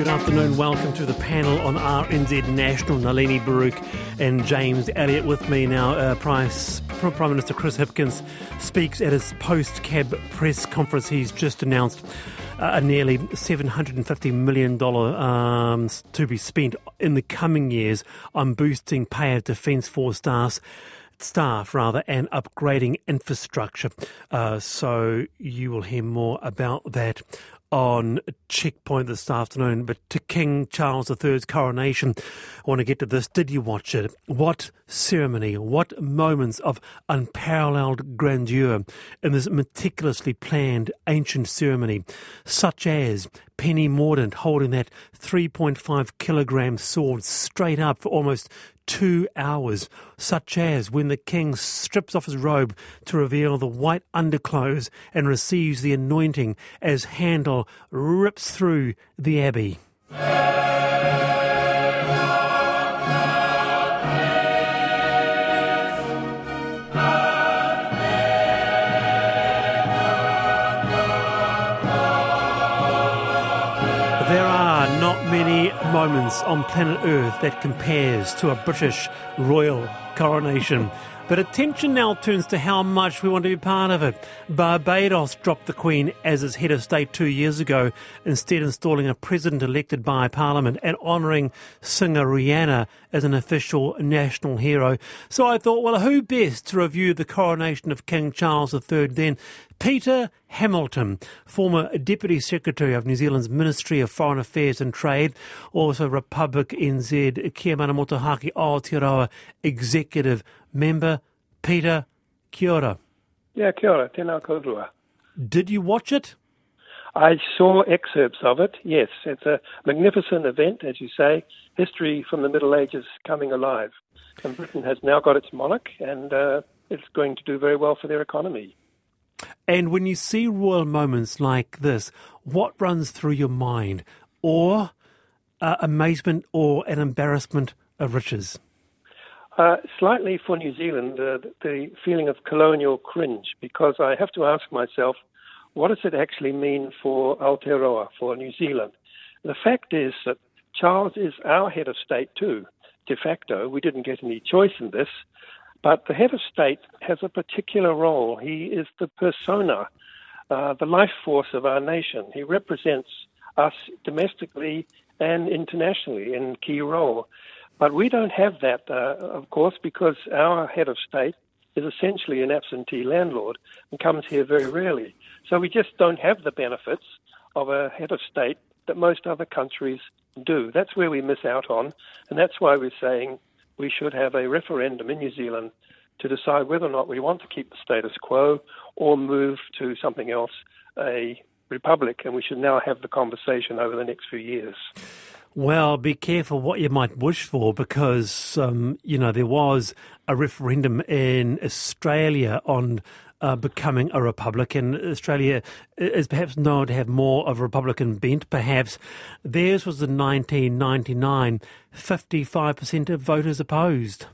Good afternoon. Welcome to the panel on RNZ National. Nalini Baruch and James Elliott with me now. Uh, Price, Prime Minister Chris Hipkins speaks at his post cab press conference. He's just announced uh, a nearly $750 million um, to be spent in the coming years on boosting pay of Defence Force staff staff rather and upgrading infrastructure. Uh, so you will hear more about that on Checkpoint this afternoon. But to King Charles III's coronation, I want to get to this. Did you watch it? What ceremony, what moments of unparalleled grandeur in this meticulously planned ancient ceremony, such as Penny Mordaunt holding that 3.5 kilogram sword straight up for almost two hours, such as when the king strips off his robe to reveal the white underclothes and receives the anointing as Handel rips through the abbey. Many moments on planet Earth that compares to a British royal coronation. But attention now turns to how much we want to be part of it. Barbados dropped the Queen as its head of state two years ago, instead installing a president elected by Parliament and honouring singer Rihanna as an official national hero. So I thought, well, who best to review the coronation of King Charles III then? Peter Hamilton, former Deputy Secretary of New Zealand's Ministry of Foreign Affairs and Trade, also Republic NZ Kia mana motohake Aotearoa Executive Member. Peter, Kiora. Yeah, kia ora, tēnā kouroua. Did you watch it? I saw excerpts of it, yes. It's a magnificent event, as you say, history from the Middle Ages coming alive. And Britain has now got its monarch, and uh, it's going to do very well for their economy. And when you see royal moments like this, what runs through your mind? Or uh, amazement or an embarrassment of riches? Uh, slightly for New Zealand, uh, the feeling of colonial cringe, because I have to ask myself, what does it actually mean for Aotearoa, for New Zealand? The fact is that Charles is our head of state too, de facto. We didn't get any choice in this, but the head of state has a particular role. He is the persona, uh, the life force of our nation. He represents us domestically and internationally in key role. But we don't have that, uh, of course, because our head of state is essentially an absentee landlord and comes here very rarely. So we just don't have the benefits of a head of state that most other countries do. That's where we miss out on, and that's why we're saying we should have a referendum in New Zealand to decide whether or not we want to keep the status quo or move to something else, a republic, and we should now have the conversation over the next few years. Well, be careful what you might wish for because, um, you know, there was a referendum in Australia on uh, becoming a Republican. Australia is perhaps known to have more of a Republican bent, perhaps. Theirs was in 1999, 55% of voters opposed.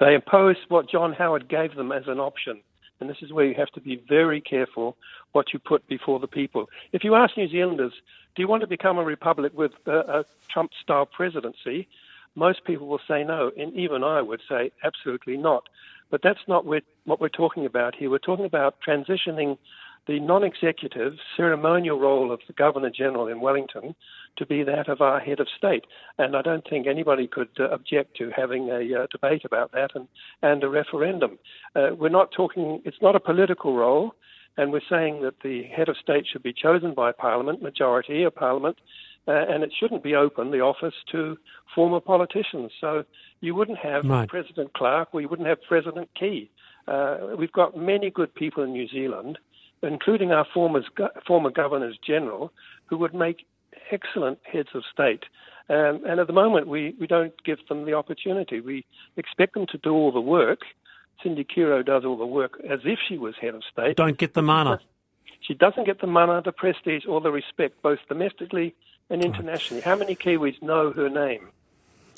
They opposed what John Howard gave them as an option. And this is where you have to be very careful what you put before the people. If you ask New Zealanders, do you want to become a republic with a, a Trump style presidency? Most people will say no, and even I would say absolutely not. But that's not what we're talking about here. We're talking about transitioning the non executive ceremonial role of the Governor General in Wellington to be that of our head of state. And I don't think anybody could uh, object to having a uh, debate about that and, and a referendum. Uh, we're not talking, it's not a political role. And we're saying that the head of state should be chosen by Parliament, majority of Parliament, uh, and it shouldn't be open, the office, to former politicians. So you wouldn't have right. President Clark or you wouldn't have President Key. Uh, we've got many good people in New Zealand, including our former, former governors general, who would make excellent heads of state. Um, and at the moment, we, we don't give them the opportunity. We expect them to do all the work, Cindy Kiro does all the work as if she was head of state. Don't get the mana. She doesn't get the mana, the prestige, or the respect, both domestically and internationally. How many Kiwis know her name?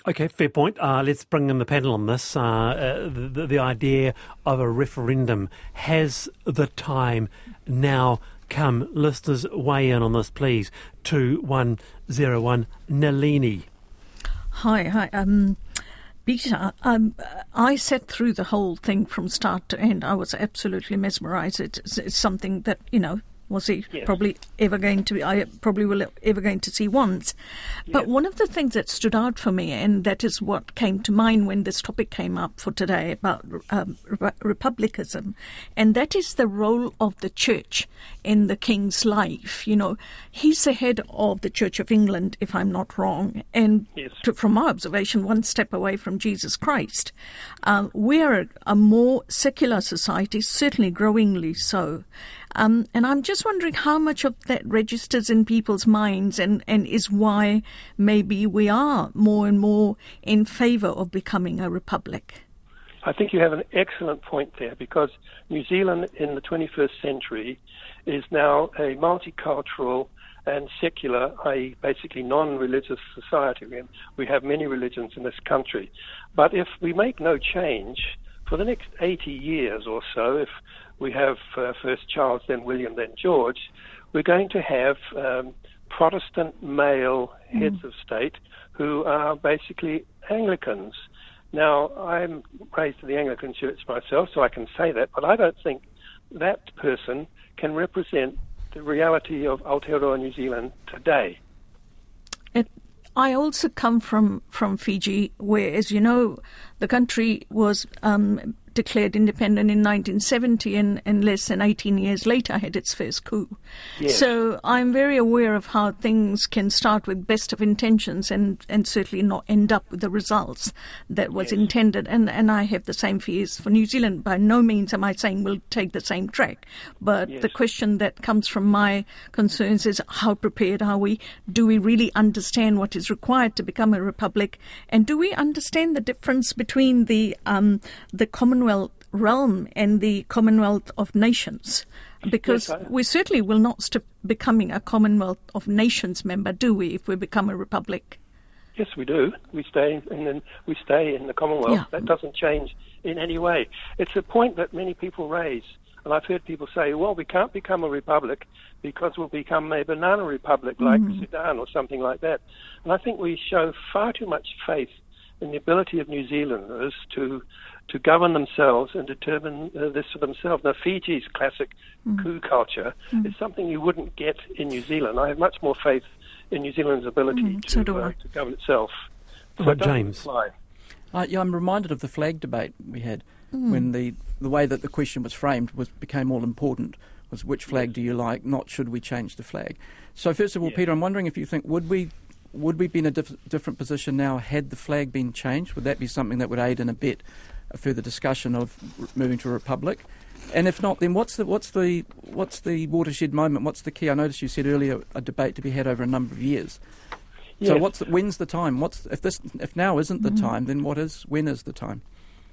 Okay, fair point. Uh, let's bring in the panel on this. Uh, uh, the, the idea of a referendum has the time now come. Listeners, weigh in on this, please. 2101 Nalini. Hi, hi. Um, Peter, um, I sat through the whole thing from start to end. I was absolutely mesmerized. It's, it's something that, you know, was he yes. probably ever going to be, I probably will ever going to see once. But yes. one of the things that stood out for me, and that is what came to mind when this topic came up for today about um, re- republicanism, and that is the role of the church in the king's life. You know, he's the head of the Church of England, if I'm not wrong, and yes. to, from my observation, one step away from Jesus Christ. Uh, we're a more secular society, certainly growingly so. Um, and I'm just wondering how much of that registers in people's minds and, and is why maybe we are more and more in favour of becoming a republic. I think you have an excellent point there because New Zealand in the 21st century is now a multicultural and secular, i.e., basically non religious society. We have many religions in this country. But if we make no change, for the next 80 years or so, if we have uh, first Charles, then William, then George, we're going to have um, Protestant male mm. heads of state who are basically Anglicans. Now, I'm raised in the Anglican Church myself, so I can say that, but I don't think that person can represent the reality of Aotearoa New Zealand today. It, I also come from, from Fiji, where, as you know, the country was um, declared independent in 1970 and, and less than 18 years later had its first coup. Yes. So I'm very aware of how things can start with best of intentions and, and certainly not end up with the results that was yes. intended. And, and I have the same fears for New Zealand. By no means am I saying we'll take the same track. But yes. the question that comes from my concerns is how prepared are we? Do we really understand what is required to become a republic? And do we understand the difference between the um, the Commonwealth realm and the Commonwealth of Nations? Because yes, we certainly will not stop becoming a Commonwealth of Nations member, do we, if we become a republic? Yes, we do. We stay in we stay in the Commonwealth. Yeah. That doesn't change in any way. It's a point that many people raise, and I've heard people say, "Well, we can't become a republic because we'll become a banana republic like mm. Sudan or something like that." And I think we show far too much faith in the ability of New Zealanders to to govern themselves and determine uh, this for themselves. Now, Fiji's classic mm. coup culture mm. is something you wouldn't get in New Zealand. I have much more faith in New Zealand's ability mm, to, so uh, to govern itself. So James. Uh, yeah, I'm reminded of the flag debate we had mm. when the, the way that the question was framed was became all important was which flag do you like, not should we change the flag. So first of all, Peter, I'm wondering if you think would we would we be in a diff- different position now had the flag been changed? Would that be something that would aid and abet a further discussion of moving to a republic? And if not, then what's the what's the what's the watershed moment? What's the key? I noticed you said earlier a debate to be had over a number of years. Yes. So what's the, when's the time? What's if this if now isn't the mm-hmm. time? Then what is when is the time?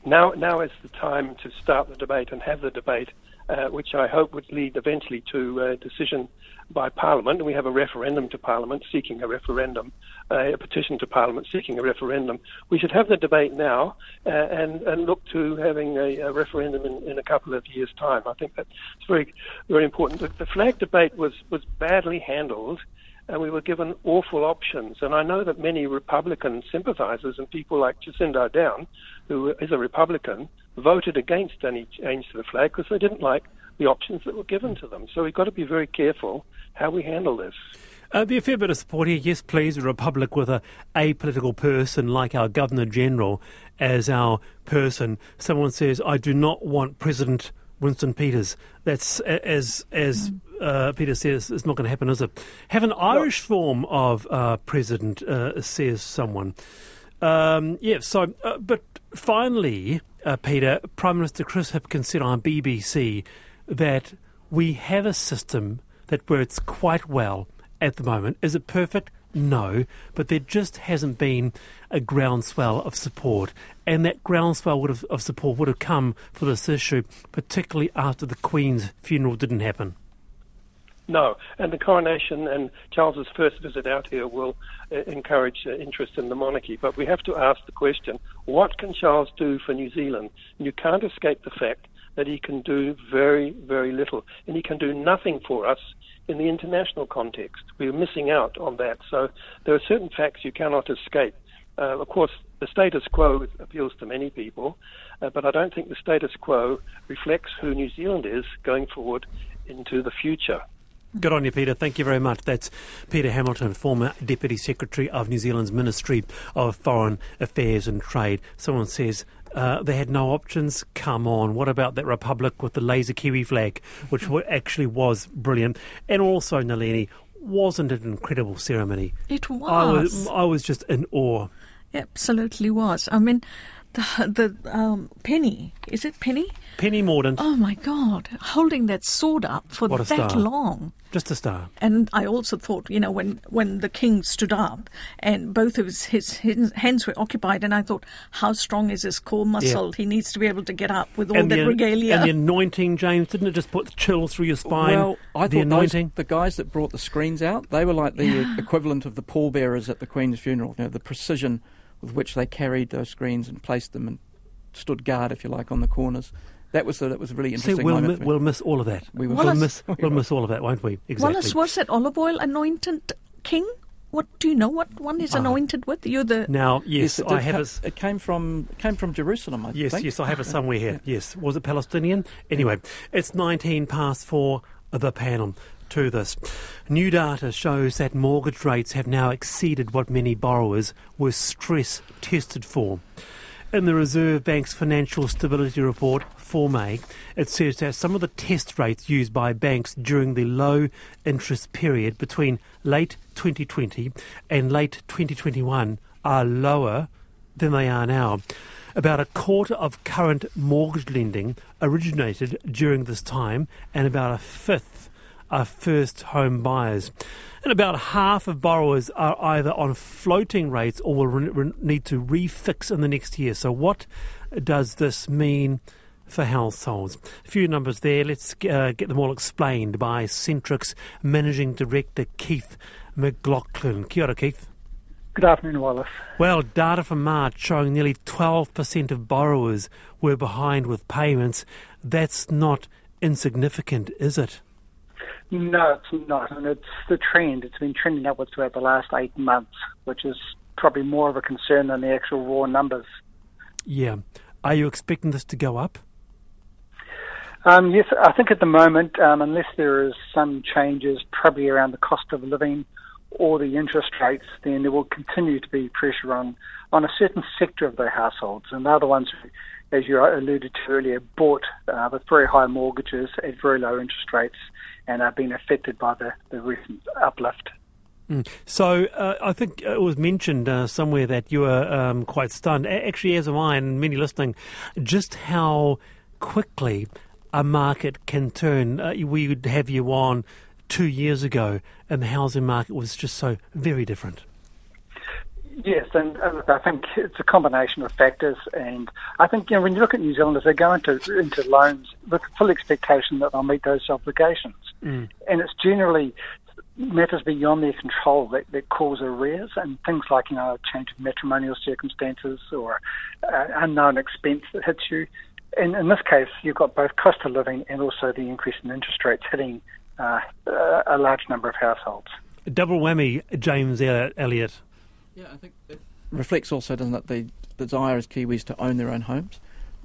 Now now is the time to start the debate and have the debate, uh, which I hope would lead eventually to a decision by Parliament, we have a referendum to Parliament seeking a referendum, uh, a petition to Parliament seeking a referendum. We should have the debate now uh, and, and look to having a, a referendum in, in, a couple of years' time. I think that's very, very important. The, the flag debate was, was badly handled and we were given awful options. And I know that many Republican sympathizers and people like Jacinda Ardern, who is a Republican, voted against any change to the flag because they didn't like the options that were given to them. So we've got to be very careful how we handle this. Uh, be a fair bit of support here. Yes, please, a republic with a apolitical person like our Governor General as our person. Someone says, I do not want President Winston Peters. That's, as, as uh, Peter says, it's not going to happen, is it? Have an Irish no. form of uh, president, uh, says someone. Um, yeah, so, uh, but finally, uh, Peter, Prime Minister Chris Hipkins said on BBC that we have a system that works quite well at the moment. Is it perfect? No, but there just hasn't been a groundswell of support, and that groundswell would have, of support would have come for this issue, particularly after the Queen's funeral didn't happen. No, and the coronation and Charles's first visit out here will uh, encourage uh, interest in the monarchy. But we have to ask the question: What can Charles do for New Zealand? And you can't escape the fact that he can do very, very little. And he can do nothing for us in the international context. We're missing out on that. So there are certain facts you cannot escape. Uh, of course, the status quo appeals to many people, uh, but I don't think the status quo reflects who New Zealand is going forward into the future. Good on you, Peter. Thank you very much. That's Peter Hamilton, former Deputy Secretary of New Zealand's Ministry of Foreign Affairs and Trade. Someone says uh, they had no options. Come on. What about that Republic with the laser Kiwi flag, which actually was brilliant? And also, Nalini, wasn't it an incredible ceremony? It was. I was, I was just in awe. Absolutely was. I mean, the the um, Penny is it Penny? Penny Mordaunt. Oh my God, holding that sword up for that star. long. Just a star. And I also thought, you know, when, when the king stood up and both of his, his, his hands were occupied, and I thought, how strong is his core muscle? Yeah. He needs to be able to get up with all and that the, regalia. And the anointing, James, didn't it just put chills through your spine? Well, I the thought anointing. Those, the guys that brought the screens out, they were like the Yeah. equivalent of the pallbearers at the Queen's funeral. You know, the precision with which they carried those screens and placed them and stood guard, if you like, on the corners. That was a, that was a really See, interesting we'll, moment. mi- we'll miss all of that. We will Wallace, miss, we'll miss all of that, won't we? Exactly. Wallace, was that olive oil anointed king? What do you know? What one is Ah. anointed with? You're the Now, yes, it, I have co- a. s- it came from it came from Jerusalem, I Yes, think. yes, yes, I have it somewhere here. Yes, was it Palestinian? Anyway, it's 19 past four. The panel to this. New data shows that mortgage rates have now exceeded what many borrowers were stress tested for. In the Reserve Bank's Financial Stability Report for May, it says that some of the test rates used by banks during the low interest period between late 2020 and late 2021 are lower than they are now. About a quarter of current mortgage lending originated during this time, and about a fifth are first home buyers. And about half of borrowers are either on floating rates or will re- re- need to refix in the next year. So, what does this mean for households? A few numbers there. Let's uh, get them all explained by Centrix Managing Director Keith McLaughlin. Kia ora, Keith. Good afternoon, Wallace. Well, data from March showing nearly 12% of borrowers were behind with payments. That's not insignificant, is it? No, it's not, and it's the trend. It's been trending upwards throughout the last eight months, which is probably more of a concern than the actual raw numbers. Yeah. Are you expecting this to go up? Um, yes, I think at the moment, um, unless there is some changes, probably around the cost of living or the interest rates, then there will continue to be pressure on, on a certain sector of their households. And they're the ones who, as you alluded to earlier, bought uh, with very high mortgages at very low interest rates and are being affected by the, the recent uplift. Mm. So uh, I think it was mentioned uh, somewhere that you were um, quite stunned. Actually, as am I, and many listening, just how quickly a market can turn. Uh, we would have you on two years ago, and the housing market was just so very different. Yes, and uh, I think it's a combination of factors. And I think you know when you look at New Zealanders, they go into into loans with full expectation that they'll meet those obligations, Mm. and it's generally matters beyond their control that, that cause arrears and things like you know a change of matrimonial circumstances or uh, unknown expense that hits you. And in this case, you've got both cost of living and also the increase in interest rates hitting uh, a large number of households. Double whammy, James Elliott. Yeah, I think it reflects also, doesn't it, the desire as Kiwis to own their own homes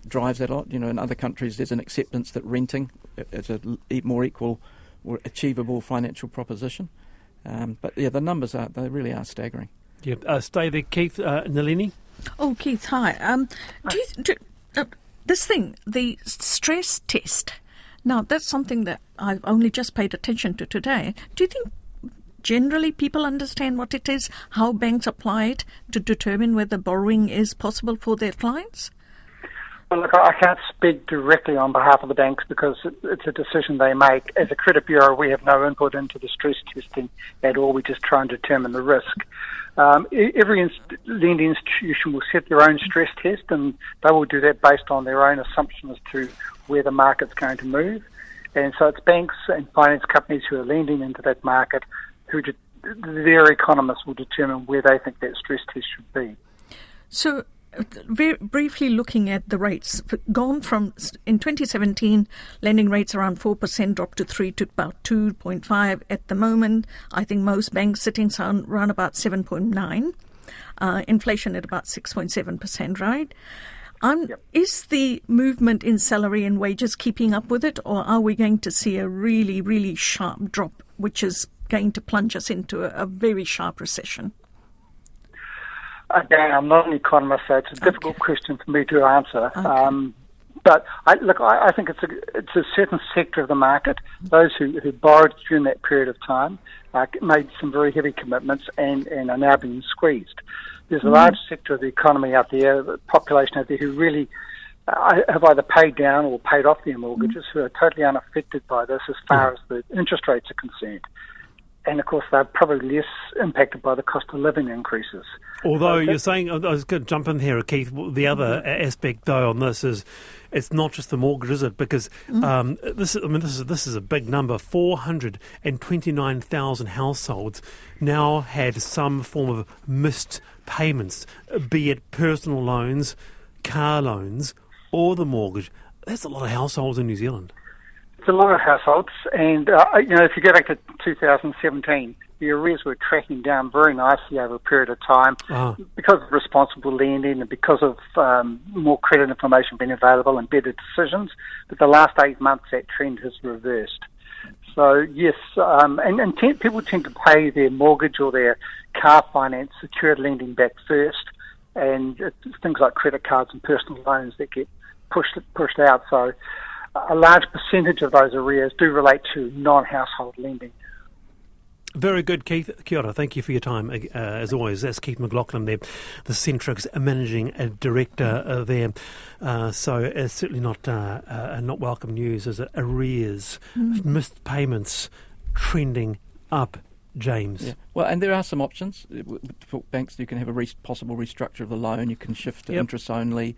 drives that a lot. You know, in other countries, there's an acceptance that renting is a more equal or achievable financial proposition. Um, but yeah, the numbers are they really are staggering. Yeah, uh, stay there, Keith uh, Nalini. Oh, Keith, hi. Um, do you, do, uh, this thing, the stress test. Now, that's something that I've only just paid attention to today. Do you think generally people understand what it is, how banks apply it to determine whether borrowing is possible for their clients? Well, look, I can't speak directly on behalf of the banks because it's a decision they make. As a credit bureau, we have no input into the stress testing at all. We just try and determine the risk. Um, every inst- lending institution will set their own stress test, and they will do that based on their own assumption as to where the market's going to move. And so it's banks and finance companies who are lending into that market who de- their economists will determine where they think that stress test should be. So, very briefly looking at the rates, gone from in 2017, lending rates around 4% dropped to 3 to about 2.5 at the moment. I think most banks sitting around about 7.9. Uh, inflation at about 6.7%, right? Um, yep. Is the movement in salary and wages keeping up with it, or are we going to see a really, really sharp drop, which is going to plunge us into a, a very sharp recession? Again, I'm not an economist, so it's a difficult okay. question for me to answer. Okay. Um, but I, look, I, I, think it's a it's a certain sector of the market. Those who, who borrowed during that period of time uh, made some very heavy commitments and, and are now being squeezed. There's a mm. large sector of the economy out there, the population out there, who really uh, have either paid down or paid off their mortgages, mm. who are totally unaffected by this as far yeah. as the interest rates are concerned and of course they're probably less impacted by the cost of living increases. Although you're saying, I was going to jump in here, Keith. The other mm-hmm. aspect, though, on this is it's not just the mortgage, is it? Because mm-hmm. um, this, I mean, this is this is a big number. Four hundred and twenty nine thousand households now had some form of missed payments, be it personal loans, car loans, or the mortgage. That's a lot of households in New Zealand. It's a lot of households, and uh, you know if you go back to 2017, the arrears were tracking down very nicely over a period of time oh. because of responsible lending and because of um, more credit information being available and better decisions. But the last eight months, that trend has reversed. So yes, um, and, and t- people tend to pay their mortgage or their car finance secured lending back first, and things like credit cards and personal loans that get pushed pushed out. So a large percentage of those arrears do relate to non-household lending. Very good, Keith. Kia ora. Thank you for your time, uh, as always. That's Keith McLaughlin there, the Centrix managing uh, director uh, there. Uh, so it's certainly not uh, uh, not welcome news as arrears, mm. missed payments trending up. James. Yeah. Well, and there are some options for banks. You can have a re- possible restructure of the loan. You can shift to yep. interest only.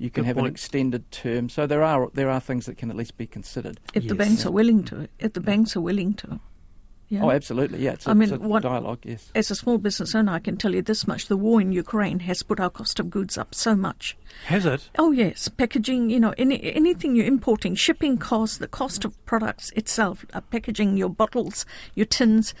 You can Good have point. an extended term. So there are there are things that can at least be considered. If yes. the banks are willing to. If the banks are willing to. Yeah. Oh, absolutely. Yeah, it's a, I mean, what, dialogue. Yes. As a small business owner, I can tell you this much: the war in Ukraine has put our cost of goods up so much. Has it? Oh yes, packaging. You know, any, anything you're importing, shipping costs, the cost of products itself, uh, packaging your bottles, your tins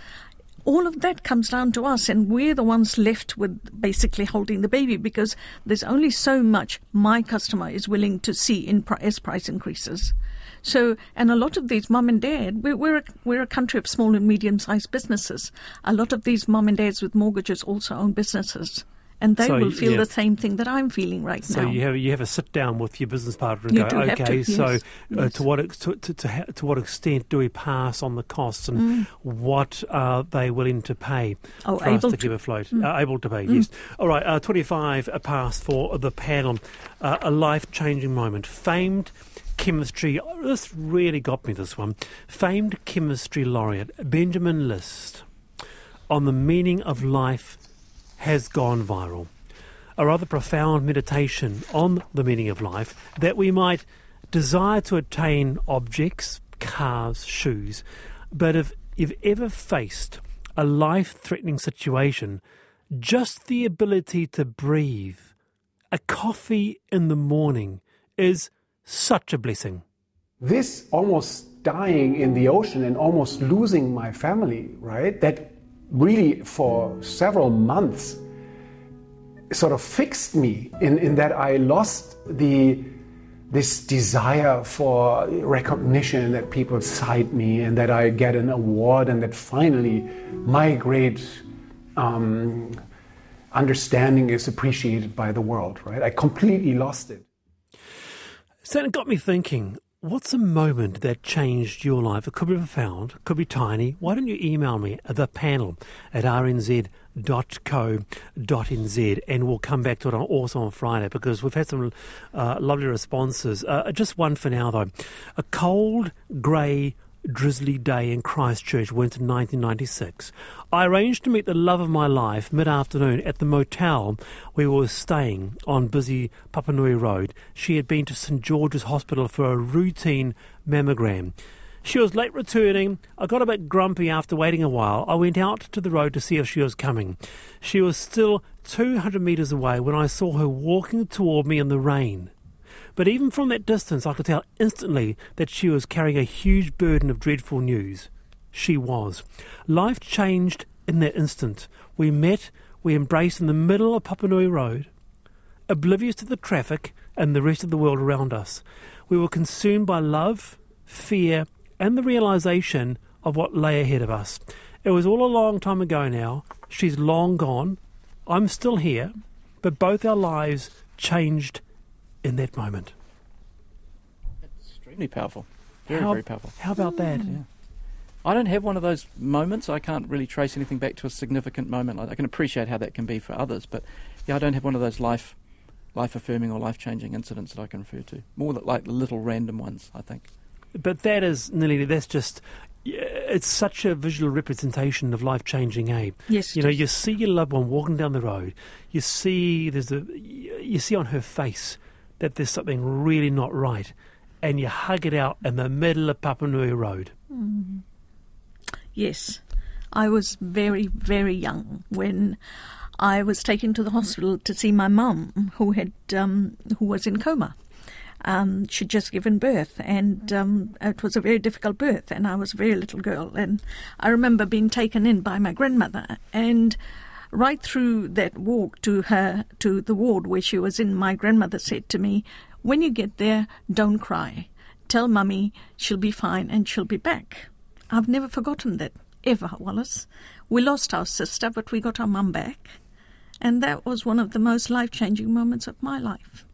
all of that comes down to us, and we're the ones left with basically holding the baby because there's only so much my customer is willing to see in as price increases. So, and a lot of these mom and dad, we're, we're, a, we're a country of small and medium sized businesses. A lot of these mom and dads with mortgages also own businesses and they so, will feel yeah. the same thing that I'm feeling right so now. So you have you have a sit down with your business partner and you go, okay, to, so yes, uh, yes. to what to, to, to, to, what extent do we pass on the costs and mm. what are they willing to pay oh, for us to, keep afloat? Mm. Uh, able to pay, mm. yes. All right, uh, 25 past for the panel. Uh, a life changing moment. Famed chemistry. This really got me. This one. Famed chemistry laureate Benjamin List on the meaning of life has gone viral. A rather profound meditation on the meaning of life that we might desire to attain objects, cars, shoes, but if you've ever faced a life threatening situation, just the ability to breathe, a coffee in the morning, is such a blessing. This almost dying in the ocean and almost losing my family, right? That really for several months sort of fixed me in, in that I lost the this desire for recognition that people cite me and that I get an award and that finally my great um, understanding is appreciated by the world, right? I completely lost it. So it got me thinking What's a moment that changed your life? It could be profound, could be tiny. Why don't you email me at the panel at rnz.co.nz and we'll come back to it also on Friday because we've had some uh, lovely responses. Uh, just one for now though. A cold, grey, drizzly day in Christchurch, winter 1996. I arranged to meet the love of my life mid afternoon at the motel we were staying on busy Papanui Road. She had been to St George's Hospital for a routine mammogram. She was late returning. I got a bit grumpy after waiting a while. I went out to the road to see if she was coming. She was still 200 metres away when I saw her walking toward me in the rain. But even from that distance, I could tell instantly that she was carrying a huge burden of dreadful news. She was. Life changed in that instant. We met, we embraced in the middle of Papanui Road, oblivious to the traffic and the rest of the world around us. We were consumed by love, fear, and the realization of what lay ahead of us. It was all a long time ago now. She's long gone. I'm still here. But both our lives changed in that moment. That's Extremely powerful. Very, how, very powerful. How about that? Yeah. I don't have one of those moments. I can't really trace anything back to a significant moment. I can appreciate how that can be for others, but yeah, I don't have one of those life, life affirming or life changing incidents that I can refer to. More like the little random ones, I think. But that is, Nelly, that's just, it's such a visual representation of life changing, eh? Yes. You know, you see your loved one walking down the road, you see, there's a, you see on her face that there's something really not right, and you hug it out in the middle of Papanui Road. Mm. Yes. I was very, very young when I was taken to the hospital to see my mum, who had um, who was in coma. Um, she'd just given birth, and um, it was a very difficult birth, and I was a very little girl. And I remember being taken in by my grandmother, and right through that walk to her to the ward where she was in, my grandmother said to me, "When you get there, don't cry. Tell mummy she'll be fine and she'll be back." I've never forgotten that ever, Wallace. We lost our sister, but we got our mum back, and that was one of the most life changing moments of my life.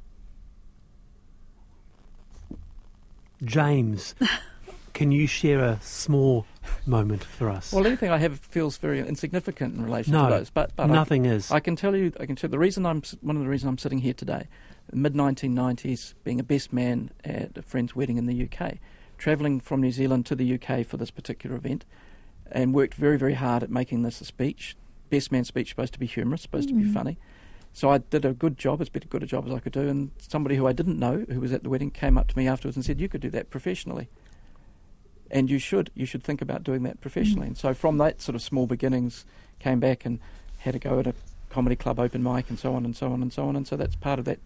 James, can you share a small moment for us? Well, anything I have feels very insignificant in relation no, to those. But, but nothing I, is. I can tell you. I can tell you the reason I'm one of the reasons I'm sitting here today. Mid 1990s, being a best man at a friend's wedding in the UK, travelling from New Zealand to the UK for this particular event, and worked very very hard at making this a speech. Best man speech supposed to be humorous, supposed mm. to be funny. So I did a good job, as good a job as I could do. And somebody who I didn't know, who was at the wedding, came up to me afterwards and said, "You could do that professionally." And you should. You should think about doing that professionally. Mm. And so from that sort of small beginnings, came back and had a go at a comedy club open mic and so on and so on and so on. And so that's part of that.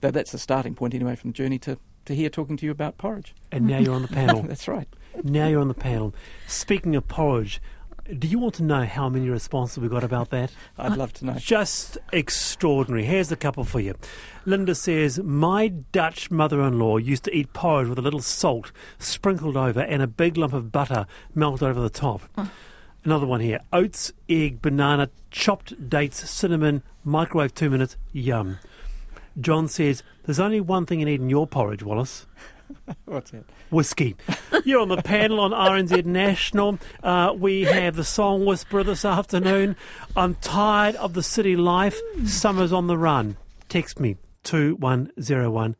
that that's the starting point anyway from the journey to to hear talking to you about porridge. And now you're on the panel. that's right. Now you're on the panel. Speaking of porridge, do you want to know how many responses we got about that? I'd love to know. Just extraordinary. Here's a couple for you. Linda says, My Dutch mother in law used to eat porridge with a little salt sprinkled over and a big lump of butter melted over the top. Hmm. Another one here oats, egg, banana, chopped dates, cinnamon, microwave two minutes, yum. John says, There's only one thing you need in your porridge, Wallace. What's that? Whiskey. You're on the panel on RNZ National. Uh, we have the Song Whisperer this afternoon. I'm tired of the city life. Summer's on the run. Text me 2101